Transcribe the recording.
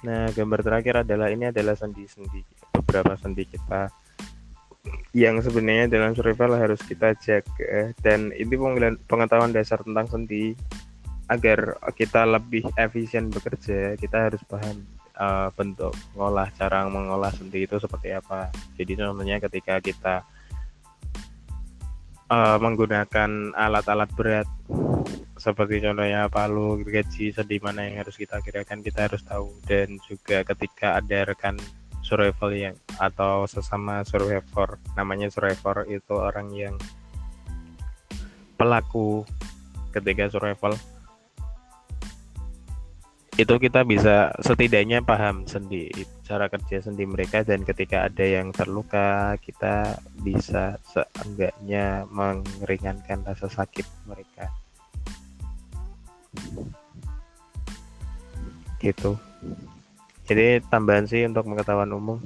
Nah, gambar terakhir adalah ini adalah sendi-sendi beberapa sendi kita. Yang sebenarnya dalam survival harus kita jaga dan ini pengetahuan dasar tentang sendi. Agar kita lebih efisien bekerja kita harus paham uh, bentuk ngolah cara mengolah sendi itu seperti apa. Jadi contohnya ketika kita uh, menggunakan alat-alat berat seperti contohnya palu, gaji, sendi mana yang harus kita gerakan kita harus tahu. Dan juga ketika ada rekan survival yang atau sesama survivor namanya survivor itu orang yang pelaku ketika survival itu kita bisa setidaknya paham sendi cara kerja sendi mereka. Dan ketika ada yang terluka kita bisa seenggaknya meringankan rasa sakit mereka gitu. Jadi tambahan sih untuk pengetahuan umum